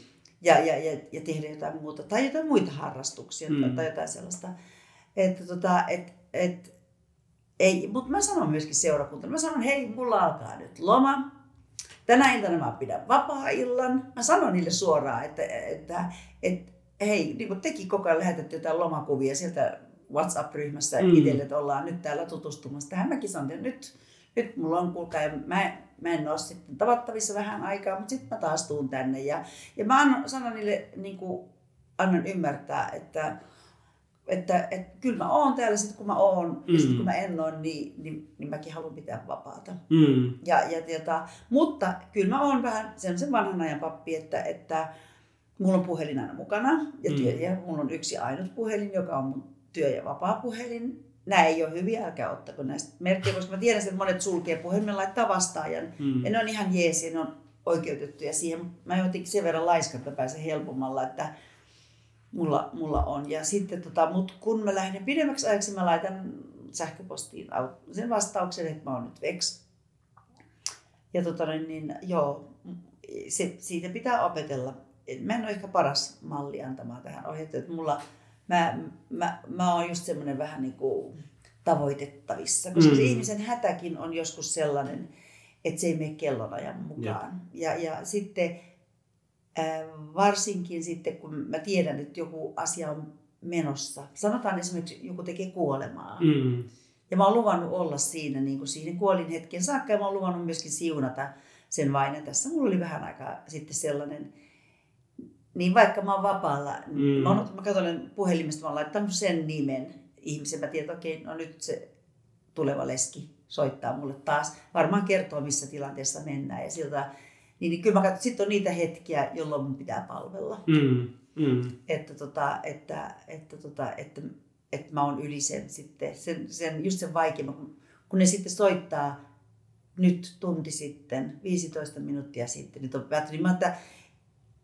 ja, ja, ja, ja tehdä jotain muuta. Tai jotain muita harrastuksia mm. tai jotain sellaista. Että tota, et, et, ei, mutta mä sanon myöskin seurakuntaan. Mä sanon, hei, mulla alkaa nyt loma. Tänä iltana mä pidän vapaa-illan. Mä sanon niille suoraan, että, että, että hei, niin kuin tekin koko ajan lähetätte jotain lomakuvia sieltä WhatsApp-ryhmässä Mm. itselle, että ollaan nyt täällä tutustumassa tähän. Mäkin sanon, että nyt, nyt mulla on kuulkaa, ja mä, mä en ole sitten tavattavissa vähän aikaa, mutta sitten mä taas tuun tänne. Ja, ja mä annan, sanon niille, niin kuin, annan ymmärtää, että, että, että kyllä mä oon täällä sitten kun mä oon, mm. ja sitten kun mä en ole, niin, niin, niin mäkin haluan pitää vapaata. Mm. Ja, ja tieta, mutta kyllä mä oon vähän sen vanhan ajan pappi, että, että mulla on puhelin aina mukana ja, työ, Mm. ja mulla on yksi ainut puhelin, joka on mun työ- ja vapaa-puhelin. Nämä ei ole hyviä, älkää ottako näistä merkkejä, koska mä tiedän, että monet sulkee puhelimen laittaa vastaajan. Mm. Ja ne on ihan jees ja ne on oikeutettuja siihen. Mä jotenkin sen verran laiska, että pääsen helpommalla, että mulla, mulla on. Ja sitten, tota, mut kun mä lähden pidemmäksi ajaksi, mä laitan sähköpostiin sen vastauksen, että mä oon nyt veks. Ja tota, niin, joo, se, siitä pitää opetella. Et Mä en ole ehkä paras malli antamaan tähän ohjeet, että mulla, mä, mä, mä oon just semmoinen vähän niin kuin tavoitettavissa, koska mm. se ihmisen hätäkin on joskus sellainen, että se ei mene kellonajan mukaan. Ja, ja sitten varsinkin sitten, kun mä tiedän, että joku asia on menossa. Sanotaan esimerkiksi, joku tekee kuolemaa. Mm. Ja mä oon luvannut olla siinä niin kuin siihen kuolin hetken saakka ja mä oon luvannut myöskin siunata sen vain. Ja tässä mulla oli vähän aikaa sitten sellainen, niin vaikka mä oon vapaalla, mm. Mm. mä, oon, mä katson puhelimesta, mä oon laittanut sen nimen ihmisen. Mä tiedän, että okei, no nyt se tuleva leski soittaa mulle taas. Varmaan kertoo, missä tilanteessa mennään. Ja siltä, niin, niin kyllä mä katson, sitten on niitä hetkiä, jolloin mun pitää palvella. Mm. Mm. Että, tota, että, että, tota, että, että mä oon yli sen sitten, sen, sen, just sen vaikeimman, kun, ne sitten soittaa nyt tunti sitten, 15 minuuttia sitten, nyt on niin mä että,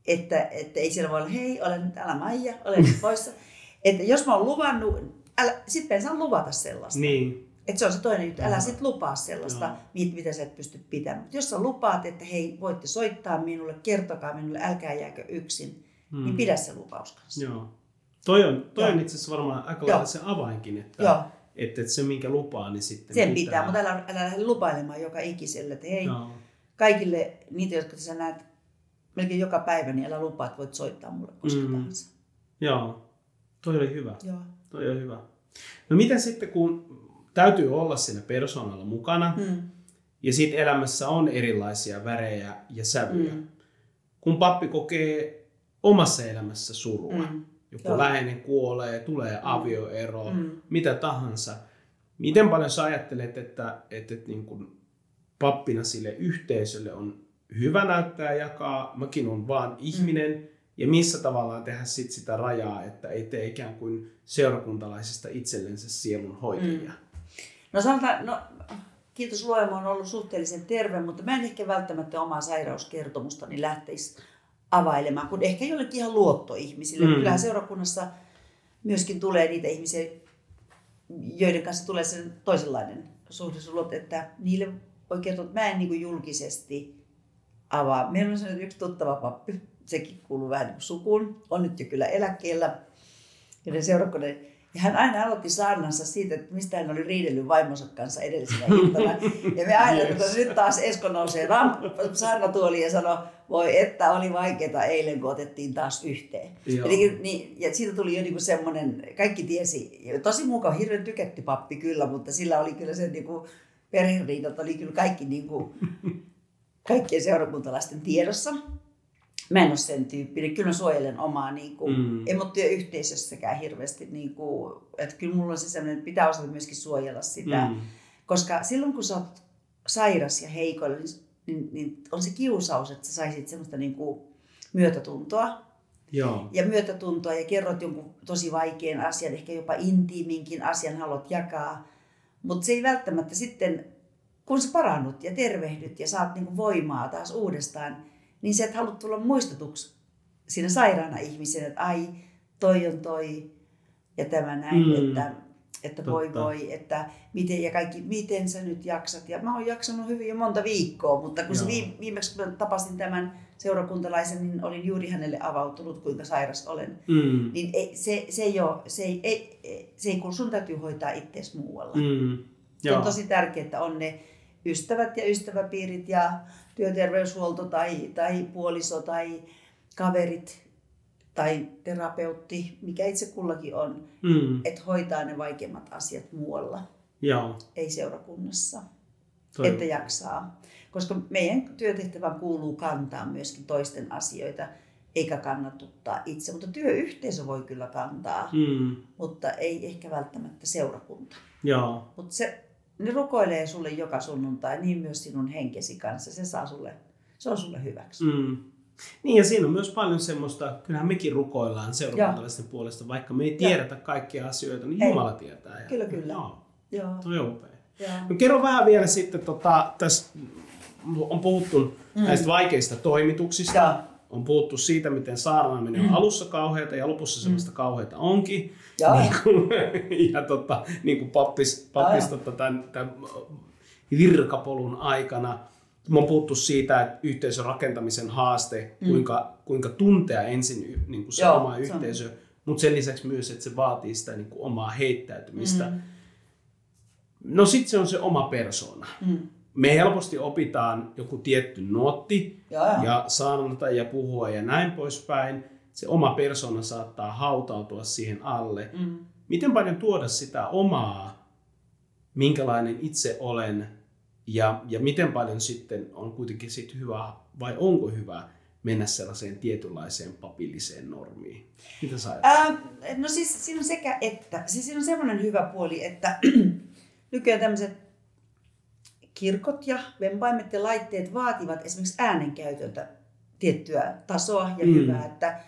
että, että ei siellä voi olla, hei, olen nyt, älä Maija, olen nyt poissa. että jos mä oon luvannut, älä, sitten en saa luvata sellaista. Niin. Että se on se toinen juttu, älä sit lupaa sellaista, Joo. mit, mitä sä et pysty pitämään. Mutta jos sä lupaat, että hei, voitte soittaa minulle, kertokaa minulle, älkää jääkö yksin, mm. niin pidä se lupaus kanssa. Joo. Toi on, toi Joo. on itse asiassa varmaan aika lailla se avainkin, että, Joo. että, että se minkä lupaa, niin sitten Sen pitää, mutta älä, älä lähde lupailemaan joka ikiselle, että hei, Joo. kaikille niitä, jotka sä näet melkein joka päivä, niin älä lupaa, että voit soittaa mulle koska Mm. mm. tahansa. Joo. Toi oli hyvä. Joo. Toi on hyvä. No miten sitten, kun täytyy olla siinä persoonalla mukana, Mm. ja sitten elämässä on erilaisia värejä ja sävyjä. Mm. Kun pappi kokee omassa elämässä surua, Mm. joku Joo. läheinen kuolee, tulee avioero, Mm. mitä tahansa. Miten paljon sä ajattelet, että, että, että niin kuin pappina sille yhteisölle on hyvä näyttää ja jakaa, mäkin on vaan ihminen, Mm. ja missä tavallaan tehdä sit sitä rajaa, että ei tee ikään kuin seurakuntalaisesta itsellensä sielun hoitajia. No sanotaan, no kiitos luoja, mä oon ollut suhteellisen terve, mutta mä en ehkä välttämättä omaa sairauskertomustani lähteisi availemaan, kun ehkä jollekin ihan luottoihmisille. Mm. Kyllähän seurakunnassa myöskin tulee niitä ihmisiä, joiden kanssa tulee sen toisenlainen suhde että niille oikein, että mä en niin julkisesti avaa. Meillä on sellainen yksi tuttava pappi, sekin kuuluu vähän niin sukuun, on nyt jo kyllä eläkkeellä. Ja ne seurakunnan ja hän aina aloitti saarnansa siitä, että mistä hän oli riidellyt vaimonsa kanssa edellisenä iltana. Ja me aina, kun nyt taas Esko nousee saarnatuoliin ja sanoi, voi että oli vaikeaa eilen, kun otettiin taas yhteen. Eli, niin, ja siitä tuli jo niinku semmoinen, kaikki tiesi, tosi mukava, hirveän tykätty pappi kyllä, mutta sillä oli kyllä se niinku, perheriidat oli kyllä kaikki niinku, kaikkien seurakuntalaisten tiedossa mä en ole sen tyyppinen. Kyllä mä suojelen omaa, niin kuin, mm. työyhteisössäkään hirveästi. Niin kuin, että kyllä mulla on se sellainen, että pitää osata myöskin suojella sitä. Mm. Koska silloin kun sä oot sairas ja heikoilla, niin, niin, niin on se kiusaus, että sä saisit semmoista niin kuin myötätuntoa. Joo. Ja myötätuntoa ja kerrot jonkun tosi vaikean asian, ehkä jopa intiiminkin asian haluat jakaa. Mutta se ei välttämättä sitten, kun sä parannut ja tervehdyt ja saat niin kuin voimaa taas uudestaan, niin sä et halua tulla muistutuksi siinä sairaana ihmisen, että ai, toi on toi ja tämä näin, mm. että, että voi voi, että miten ja kaikki, miten sä nyt jaksat. Ja mä oon jaksanut hyvin jo monta viikkoa, mutta kun se viimeksi kun tapasin tämän seurakuntalaisen, niin olin juuri hänelle avautunut, kuinka sairas olen. Mm. Niin ei, se, se, ei ole, se, ei, ei, se ei, kun sun täytyy hoitaa itseäsi muualla. Mm. Se on tosi tärkeää, että on ne ystävät ja ystäväpiirit ja työterveyshuolto tai, tai puoliso tai kaverit tai terapeutti, mikä itse kullakin on, mm. että hoitaa ne vaikeimmat asiat muualla, Joo. ei seurakunnassa, Toi. että jaksaa. Koska meidän työtehtävään kuuluu kantaa myöskin toisten asioita, eikä kannatuttaa itse. Mutta työyhteisö voi kyllä kantaa, mm. mutta ei ehkä välttämättä seurakunta. Mutta se ne rukoilee sulle joka sunnuntai, niin myös sinun henkesi kanssa. Se, saa sulle, se on sulle hyväksi. Mm. Niin ja siinä on myös paljon semmoista, kyllähän mekin rukoillaan seurakuntalaisten puolesta, vaikka me ei tiedetä kaikkia asioita, niin ei. Jumala tietää. Ja, kyllä, kyllä. Joo, Joo. Toi on upea. No, kerro vähän vielä sitten, tota, tässä on puhuttu mm. näistä vaikeista toimituksista. Ja on puhuttu siitä, miten saarnaaminen on mm. alussa kauheata ja lopussa semmoista mm. kauheata onkin. Ja, niin kuin, ja tota, niin kuin pappis, pappis tota, tämän, tämän virkapolun aikana. Me on puhuttu siitä, että yhteisön rakentamisen haaste, mm. kuinka, kuinka tuntea ensin niin kuin se Joo, oma yhteisö, mutta sen lisäksi myös, että se vaatii sitä niin kuin omaa heittäytymistä. Mm. No sitten se on se oma persona. Mm me helposti opitaan joku tietty nuotti ja, ja. ja saarnata ja puhua ja näin poispäin. Se oma persona saattaa hautautua siihen alle. Mm. Miten paljon tuoda sitä omaa, minkälainen itse olen ja, ja miten paljon sitten on kuitenkin sit hyvä vai onko hyvä mennä sellaiseen tietynlaiseen papilliseen normiin? Mitä sä äh, No siis siinä on sekä että. Siis siinä on semmoinen hyvä puoli, että nykyään tämmöiset kirkot ja vempaimet ja laitteet vaativat esimerkiksi äänenkäytöltä tiettyä tasoa ja mm. hyvää. Että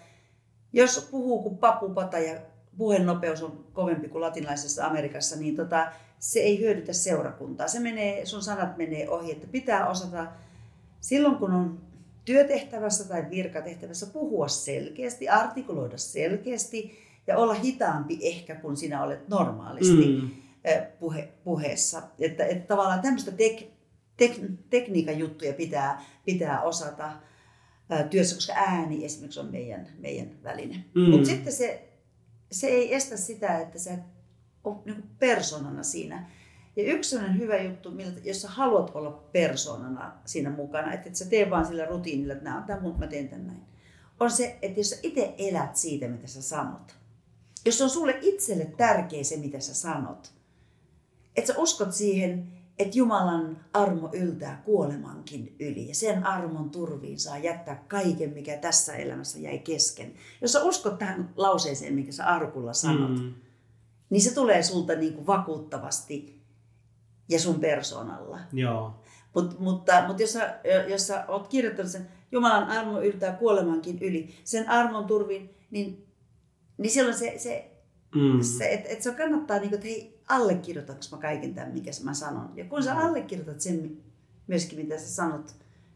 jos puhuu kuin papupata ja puhenopeus on kovempi kuin latinalaisessa Amerikassa, niin tota, se ei hyödytä seurakuntaa. Se menee, sun sanat menee ohi, että pitää osata silloin kun on työtehtävässä tai virkatehtävässä puhua selkeästi, artikuloida selkeästi ja olla hitaampi ehkä kuin sinä olet normaalisti. Mm puhe, puheessa. Että, että tavallaan tämmöistä tek, tek, tekniikan juttuja pitää, pitää osata työssä, koska ääni esimerkiksi on meidän, meidän väline. Mm. Mutta sitten se, se ei estä sitä, että sä on niin persoonana siinä. Ja yksi sellainen hyvä juttu, jos sä haluat olla persoonana siinä mukana, että et sä tee vaan sillä rutiinilla, että nämä on tämä, mä teen tämän näin, on se, että jos sä itse elät siitä, mitä sä sanot, jos on sulle itselle tärkeä se, mitä sä sanot, että sä uskot siihen, että Jumalan armo yltää kuolemankin yli ja sen armon turviin saa jättää kaiken, mikä tässä elämässä jäi kesken. Jos sä uskot tähän lauseeseen, mikä sä Arkulla sanot, mm. niin se tulee sulta niin kuin vakuuttavasti ja sun persoonalla. Joo. Mut, mutta, mutta jos, sä, jos sä oot kirjoittanut sen, Jumalan armo yltää kuolemankin yli, sen armon turviin, niin, niin silloin se, se, mm. se että et se kannattaa, niin kuin, että hei, allekirjoitanko mä kaiken tämän, mikä mä sanon. Ja kun sä Mm. allekirjoitat sen myöskin, mitä sä sanot,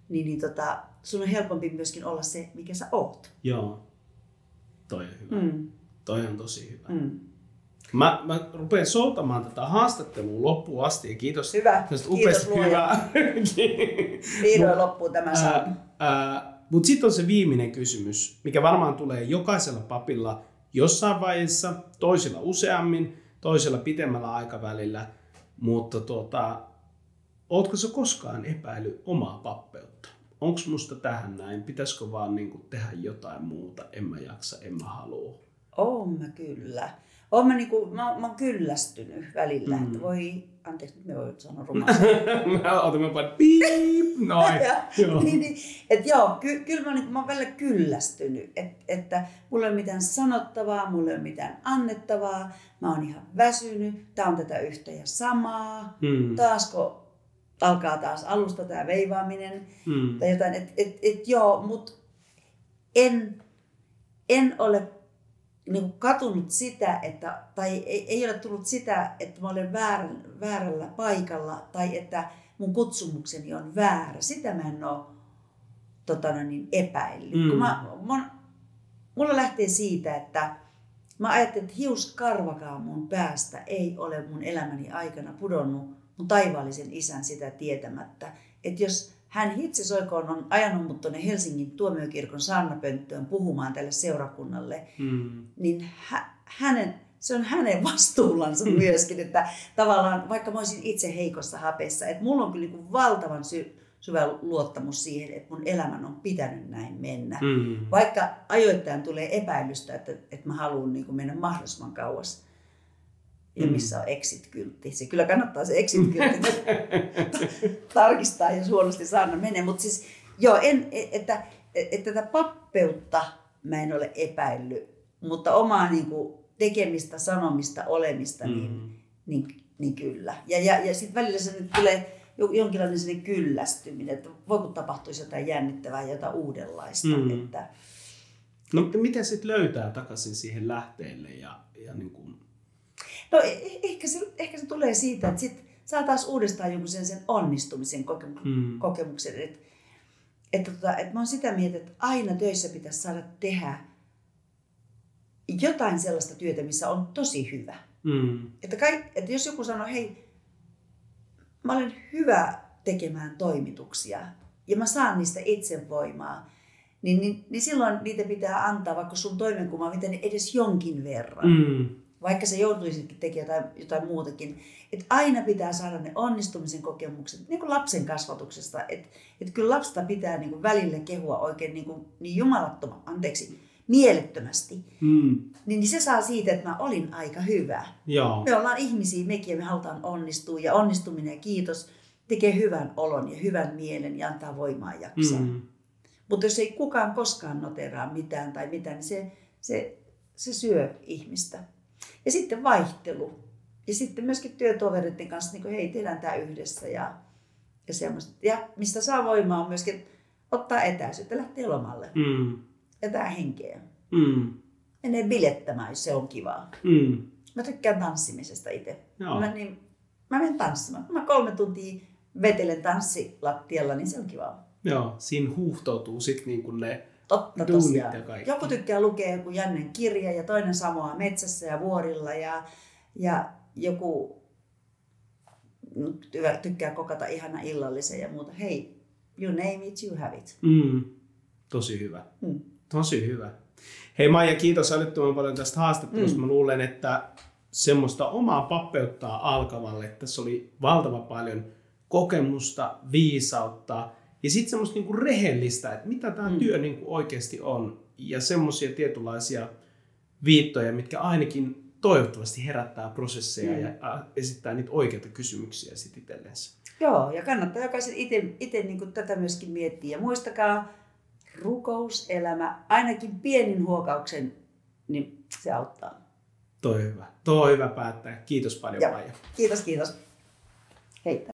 niin, niin tota, sun on helpompi myöskin olla se, mikä sä oot. Joo. Toi on hyvä. Mm. Toi on tosi hyvä. Mm. Mä, mä rupean soltamaan tätä haastattelua loppuun asti ja kiitos Hyvä. tästä Kiitos hyvää. Vihdoin loppuu tämä sauna. Mutta sitten on se viimeinen kysymys, mikä varmaan tulee jokaisella papilla jossain vaiheessa, toisilla useammin, toisella pitemmällä aikavälillä. Mutta tota, ootko sä koskaan epäily omaa pappeutta? Onko musta tähän näin? Pitäisikö vaan niinku tehdä jotain muuta? En mä jaksa, en mä halua. Oon mä kyllä. Oon mä, niinku, mä, mä oon kyllästynyt välillä, Mm. mm. että voi, anteeksi nyt me voi sanoa rumasti. mä otan mä panen piip, noin. Ja, Joo. niin, niin, et joo, ky, kyllä mä, niinku, mä oon välillä kyllästynyt, et, että mulla ei ole mitään sanottavaa, mulla ei ole mitään annettavaa, mä oon ihan väsynyt, tää on tätä yhtä ja samaa, Hmm. taasko alkaa taas alusta tämä veivaaminen Hmm. tai jotain, että et, et, joo, mutta en, en ole niin katunut sitä, että, tai ei, ei ole tullut sitä, että mä olen väärä, väärällä paikalla tai että mun kutsumukseni on väärä. Sitä mä en ole tota, noin niin epäillyt. Mm. Mm. Mä, mun, mulla lähtee siitä, että mä ajattelin, että hiuskarvakaan mun päästä ei ole mun elämäni aikana pudonnut mun taivaallisen isän sitä tietämättä. Että jos hän itse soikoon on ajanut mut tuonne Helsingin tuomiokirkon saarnapönttöön puhumaan tälle seurakunnalle, Hmm. niin hä, hänen, se on hänen vastuullansa myöskin, että tavallaan vaikka mä olisin itse heikossa hapessa, että mulla on kyllä niin valtavan sy- syvä luottamus siihen, että mun elämän on pitänyt näin mennä. Hmm. Vaikka ajoittain tulee epäilystä, että, että mä haluan niin mennä mahdollisimman kauas. Ja Mm. missä on exit-kyltti. Se kyllä kannattaa se exit-kyltti tarkistaa, jos huonosti saana menee. Mutta siis joo, en, että, että tätä pappeutta mä en ole epäillyt, mutta omaa niin kuin, tekemistä, sanomista, olemista, niin, Hmm. niin, niin kyllä. Ja, ja, ja sitten välillä se nyt tulee jo- jonkinlainen sellainen kyllästyminen, että voi kun tapahtuisi jotain jännittävää ja jotain uudenlaista. Mm. Että, No miten sitten löytää takaisin siihen lähteelle ja, ja niin kuin, no e- ehkä se, ehkä se tulee siitä, että sit saa taas uudestaan jonkun sen, sen onnistumisen kokemu- hmm. kokemuksen. Että että, tota, että mä oon sitä mieltä, että aina töissä pitäisi saada tehdä jotain sellaista työtä, missä on tosi hyvä. Hmm. Että, kai, että jos joku sanoo, hei, mä olen hyvä tekemään toimituksia ja mä saan niistä itsevoimaa, niin, niin, niin silloin niitä pitää antaa vaikka sun toimenkumaan miten edes jonkin verran. Mm. Vaikka se joutuisitkin tekemään jotain, jotain muutakin. Että aina pitää saada ne onnistumisen kokemukset, niin kuin lapsen kasvatuksesta. Että et kyllä lapsesta pitää niin kuin välillä kehua oikein niin, kuin, niin jumalattoman, anteeksi, mielettömästi. Hmm. Niin, niin se saa siitä, että mä olin aika hyvä. Joo. Me ollaan ihmisiä, mekin ja me halutaan onnistua ja onnistuminen ja kiitos tekee hyvän olon ja hyvän mielen ja antaa voimaa jaksaa. Mm. Mutta jos ei kukaan koskaan noteraa mitään tai mitään, niin se, se, se syö ihmistä. Ja sitten vaihtelu. Ja sitten myöskin työtovereiden kanssa, niin kuin, hei, tehdään tämä yhdessä ja, ja semmoista. Ja mistä saa voimaa on myöskin ottaa etäisyyttä, lähtee lomalle, Hmm. jätää henkeä. Hmm. Menee bilettämään, jos se on kivaa. Hmm. Mä tykkään tanssimisesta itse. Joo. Mä, niin, mä menen tanssimaan. Mä kolme tuntia vetelen tanssilattialla, niin se on kivaa. Joo, siinä huuhtoutuu sitten niin ne Totta tosiaan. Joku tykkää lukea joku jännen kirja ja toinen samoa metsässä ja vuorilla ja, ja joku ty- tykkää kokata ihana illallisen ja muuta. Hei, you name it, you have it. Mm. Tosi hyvä. Mm. Tosi hyvä. Hei Maija, kiitos älyttömän paljon tästä haastattelusta. Mm. Mä luulen, että semmoista omaa pappeuttaa alkavalle. Tässä oli valtava paljon kokemusta, viisautta ja sitten semmoista niinku rehellistä, että mitä tämä mm. työ niinku oikeasti on. Ja semmoisia tietynlaisia viittoja, mitkä ainakin toivottavasti herättää prosesseja mm. ja esittää niitä oikeita kysymyksiä sitten itsellensä. Joo, ja kannattaa jokaisen itse niin tätä myöskin miettiä. Ja muistakaa, rukouselämä, ainakin pienin huokauksen, niin se auttaa. Toi hyvä. Toi hyvä päättää. Kiitos paljon Joo. Maija. Kiitos, kiitos. Heippa.